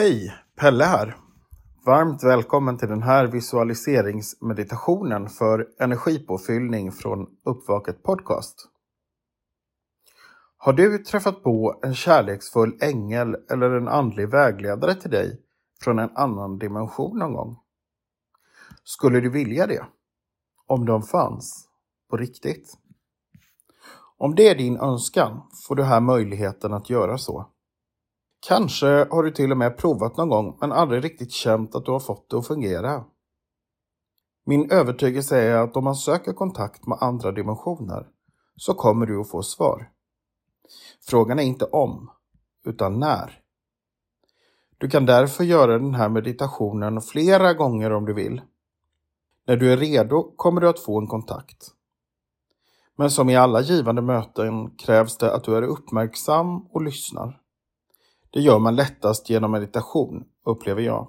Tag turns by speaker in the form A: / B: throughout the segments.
A: Hej! Pelle här. Varmt välkommen till den här visualiseringsmeditationen för energipåfyllning från Uppvaket Podcast. Har du träffat på en kärleksfull ängel eller en andlig vägledare till dig från en annan dimension någon gång? Skulle du vilja det? Om de fanns på riktigt? Om det är din önskan får du här möjligheten att göra så. Kanske har du till och med provat någon gång men aldrig riktigt känt att du har fått det att fungera. Min övertygelse är att om man söker kontakt med andra dimensioner så kommer du att få svar. Frågan är inte om, utan när. Du kan därför göra den här meditationen flera gånger om du vill. När du är redo kommer du att få en kontakt. Men som i alla givande möten krävs det att du är uppmärksam och lyssnar. Det gör man lättast genom meditation, upplever jag.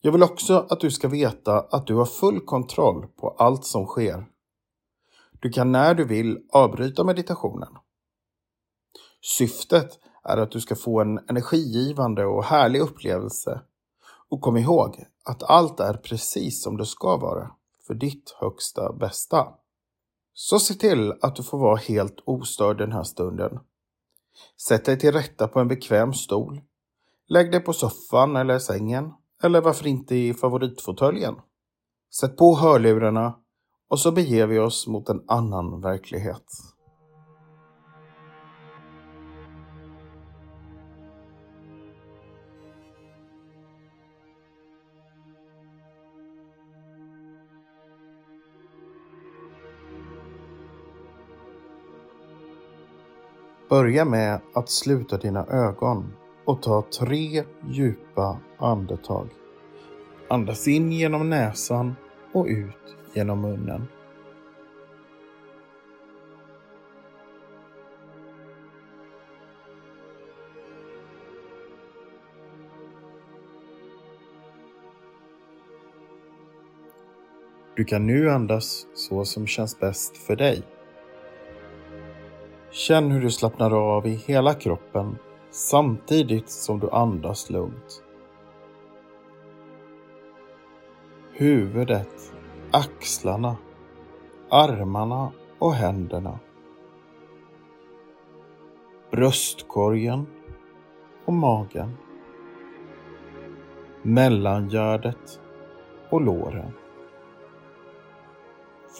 A: Jag vill också att du ska veta att du har full kontroll på allt som sker. Du kan när du vill avbryta meditationen. Syftet är att du ska få en energigivande och härlig upplevelse. Och kom ihåg att allt är precis som det ska vara, för ditt högsta bästa. Så se till att du får vara helt ostörd den här stunden. Sätt dig till rätta på en bekväm stol. Lägg dig på soffan eller sängen, eller varför inte i favoritfåtöljen. Sätt på hörlurarna och så beger vi oss mot en annan verklighet. Börja med att sluta dina ögon och ta tre djupa andetag. Andas in genom näsan och ut genom munnen. Du kan nu andas så som känns bäst för dig. Känn hur du slappnar av i hela kroppen samtidigt som du andas lugnt. Huvudet, axlarna, armarna och händerna. Bröstkorgen och magen. Mellangärdet och låren.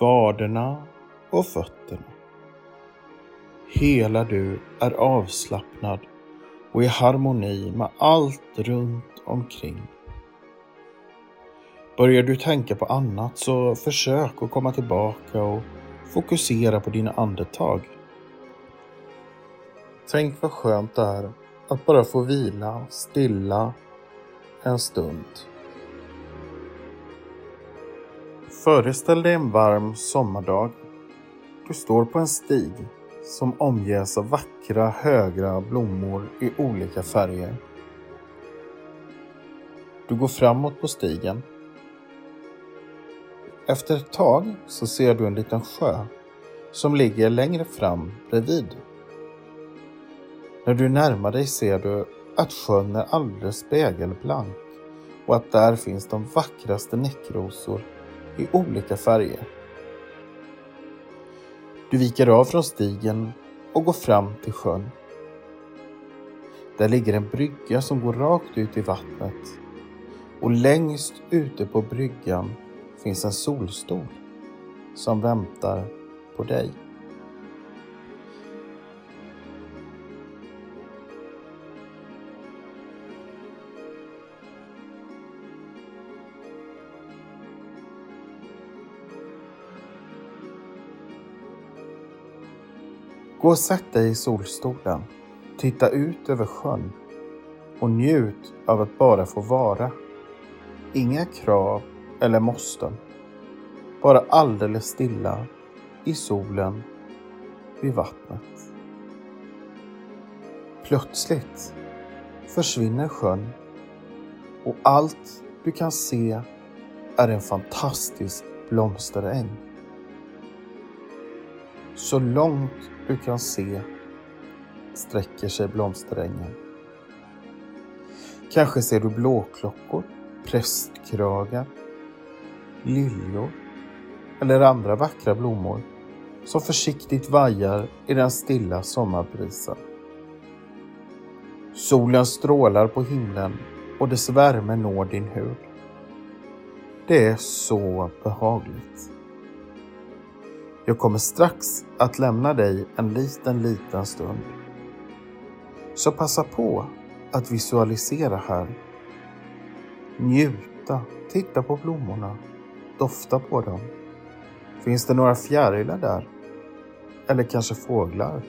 A: Vaderna och fötterna. Hela du är avslappnad och i harmoni med allt runt omkring. Börjar du tänka på annat så försök att komma tillbaka och fokusera på dina andetag. Tänk vad skönt det är att bara få vila stilla en stund. Föreställ dig en varm sommardag. Du står på en stig som omges av vackra högra blommor i olika färger. Du går framåt på stigen. Efter ett tag så ser du en liten sjö som ligger längre fram bredvid. När du närmar dig ser du att sjön är alldeles spegelblank och att där finns de vackraste näckrosor i olika färger. Du viker av från stigen och går fram till sjön. Där ligger en brygga som går rakt ut i vattnet och längst ute på bryggan finns en solstol som väntar på dig. Gå och sätt dig i solstolen. Titta ut över sjön och njut av att bara få vara. Inga krav eller måsten. Bara alldeles stilla i solen vid vattnet. Plötsligt försvinner sjön och allt du kan se är en fantastisk blomsteräng. Så långt du kan se sträcker sig blomsterängen. Kanske ser du blåklockor, prästkragar, liljor eller andra vackra blommor som försiktigt vajar i den stilla sommarbrisen. Solen strålar på himlen och dess värme når din hud. Det är så behagligt. Jag kommer strax att lämna dig en liten, liten stund. Så passa på att visualisera här. Njuta, titta på blommorna, dofta på dem. Finns det några fjärilar där? Eller kanske fåglar?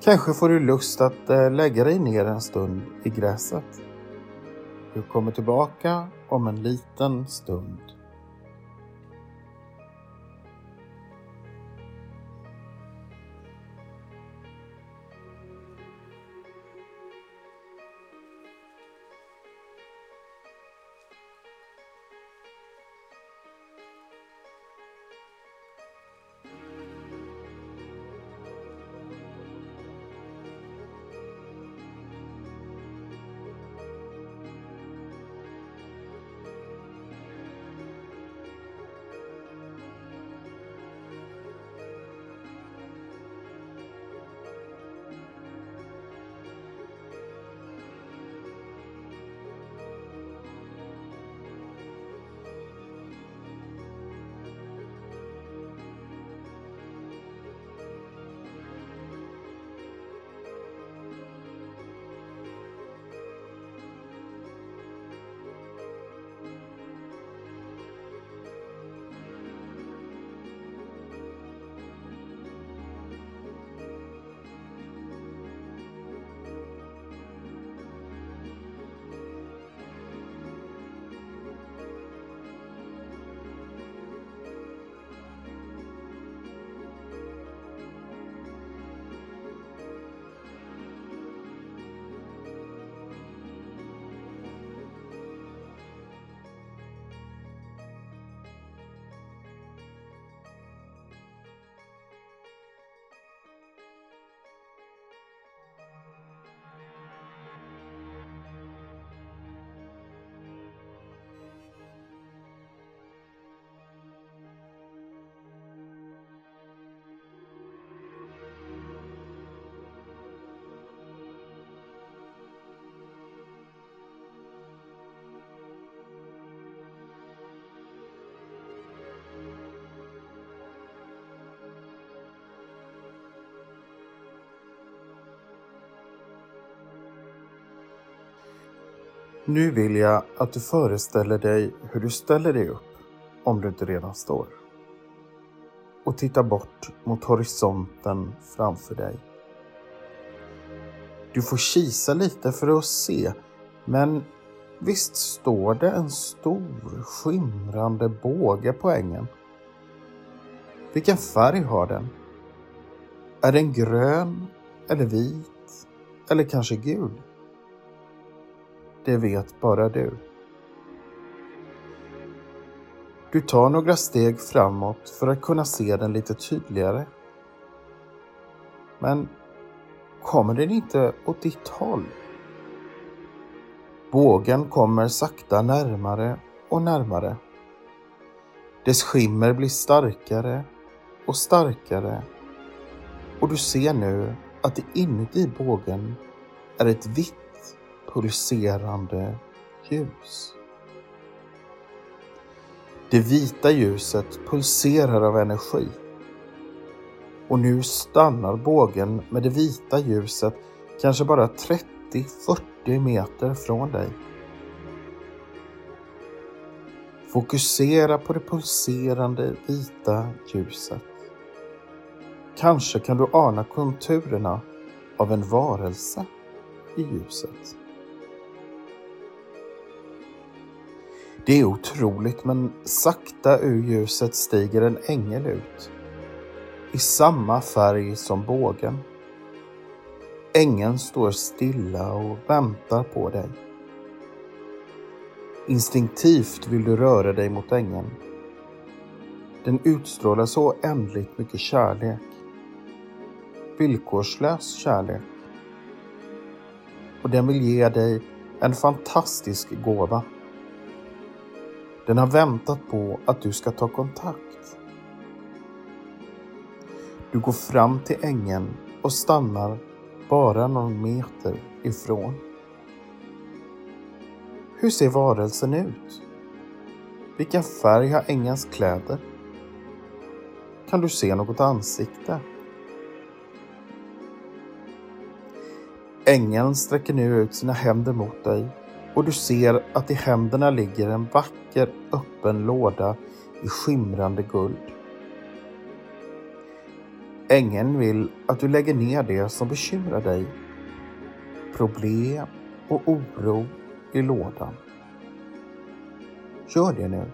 A: Kanske får du lust att eh, lägga dig ner en stund i gräset. Du kommer tillbaka om en liten stund. Nu vill jag att du föreställer dig hur du ställer dig upp, om du inte redan står. Och tittar bort mot horisonten framför dig. Du får kisa lite för att se, men visst står det en stor skimrande båge på ängen? Vilken färg har den? Är den grön eller vit eller kanske gul? Det vet bara du. Du tar några steg framåt för att kunna se den lite tydligare. Men kommer den inte åt ditt håll? Bågen kommer sakta närmare och närmare. Dess skimmer blir starkare och starkare och du ser nu att det inuti bågen är ett vitt pulserande ljus. Det vita ljuset pulserar av energi. Och nu stannar bågen med det vita ljuset kanske bara 30-40 meter från dig. Fokusera på det pulserande vita ljuset. Kanske kan du ana konturerna av en varelse i ljuset. Det är otroligt, men sakta ur ljuset stiger en ängel ut. I samma färg som bågen. Ängeln står stilla och väntar på dig. Instinktivt vill du röra dig mot ängeln. Den utstrålar så oändligt mycket kärlek. Villkorslös kärlek. Och den vill ge dig en fantastisk gåva. Den har väntat på att du ska ta kontakt. Du går fram till ängen och stannar bara någon meter ifrån. Hur ser varelsen ut? Vilken färg har ängens kläder? Kan du se något ansikte? Ängeln sträcker nu ut sina händer mot dig och du ser att i händerna ligger en vacker öppen låda i skimrande guld. Ängeln vill att du lägger ner det som bekymrar dig, problem och oro i lådan. Gör det nu.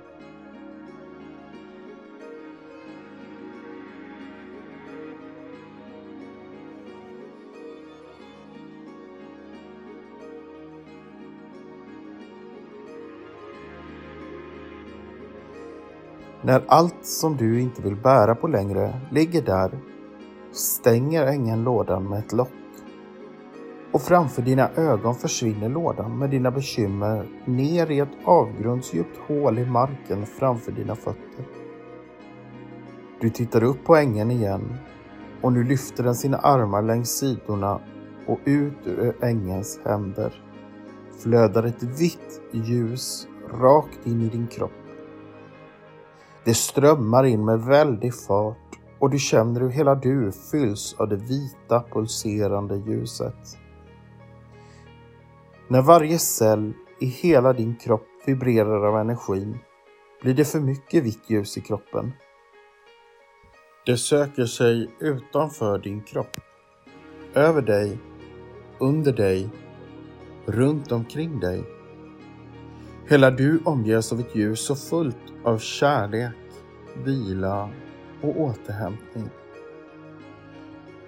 A: När allt som du inte vill bära på längre ligger där stänger ängeln lådan med ett lock. Och framför dina ögon försvinner lådan med dina bekymmer ner i ett avgrundsdjupt hål i marken framför dina fötter. Du tittar upp på ängeln igen och nu lyfter den sina armar längs sidorna och ut ur ängelns händer flödar ett vitt ljus rakt in i din kropp. Det strömmar in med väldig fart och du känner hur hela du fylls av det vita pulserande ljuset. När varje cell i hela din kropp vibrerar av energin blir det för mycket vitt ljus i kroppen. Det söker sig utanför din kropp, över dig, under dig, runt omkring dig. Hela du omges av ett ljus så fullt av kärlek, vila och återhämtning.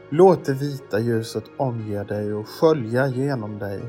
A: Låt det vita ljuset omge dig och skölja genom dig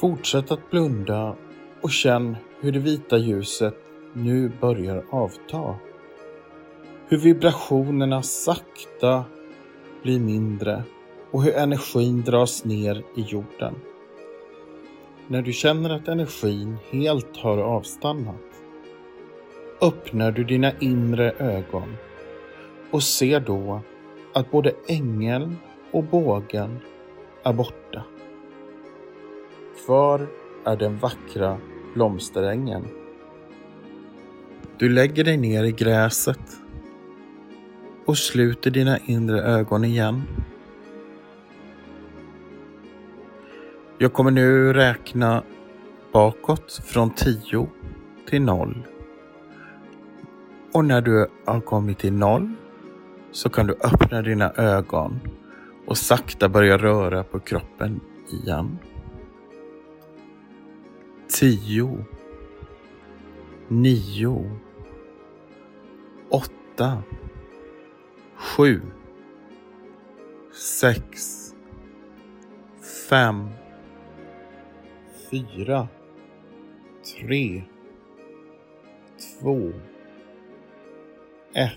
A: Fortsätt att blunda och känn hur det vita ljuset nu börjar avta. Hur vibrationerna sakta blir mindre och hur energin dras ner i jorden. När du känner att energin helt har avstannat öppnar du dina inre ögon och ser då att både ängeln och bågen är borta. Kvar är den vackra blomsterängen. Du lägger dig ner i gräset och sluter dina inre ögon igen. Jag kommer nu räkna bakåt från 10 till 0. Och när du har kommit till 0 så kan du öppna dina ögon och sakta börja röra på kroppen igen. 10 9 8 7 6 5 4 3 2 1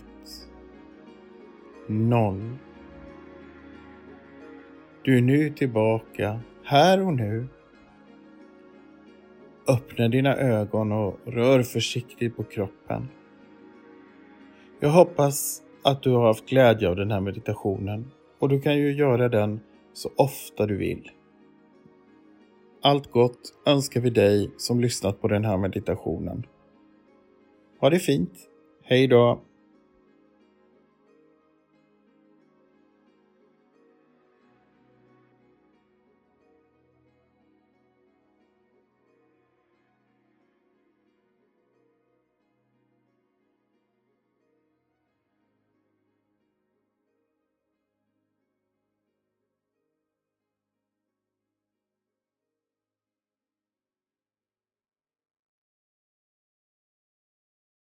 A: 0 Du är nu tillbaka, här och nu. Öppna dina ögon och rör försiktigt på kroppen. Jag hoppas att du har haft glädje av den här meditationen och du kan ju göra den så ofta du vill. Allt gott önskar vi dig som lyssnat på den här meditationen. Ha det fint! Hej då!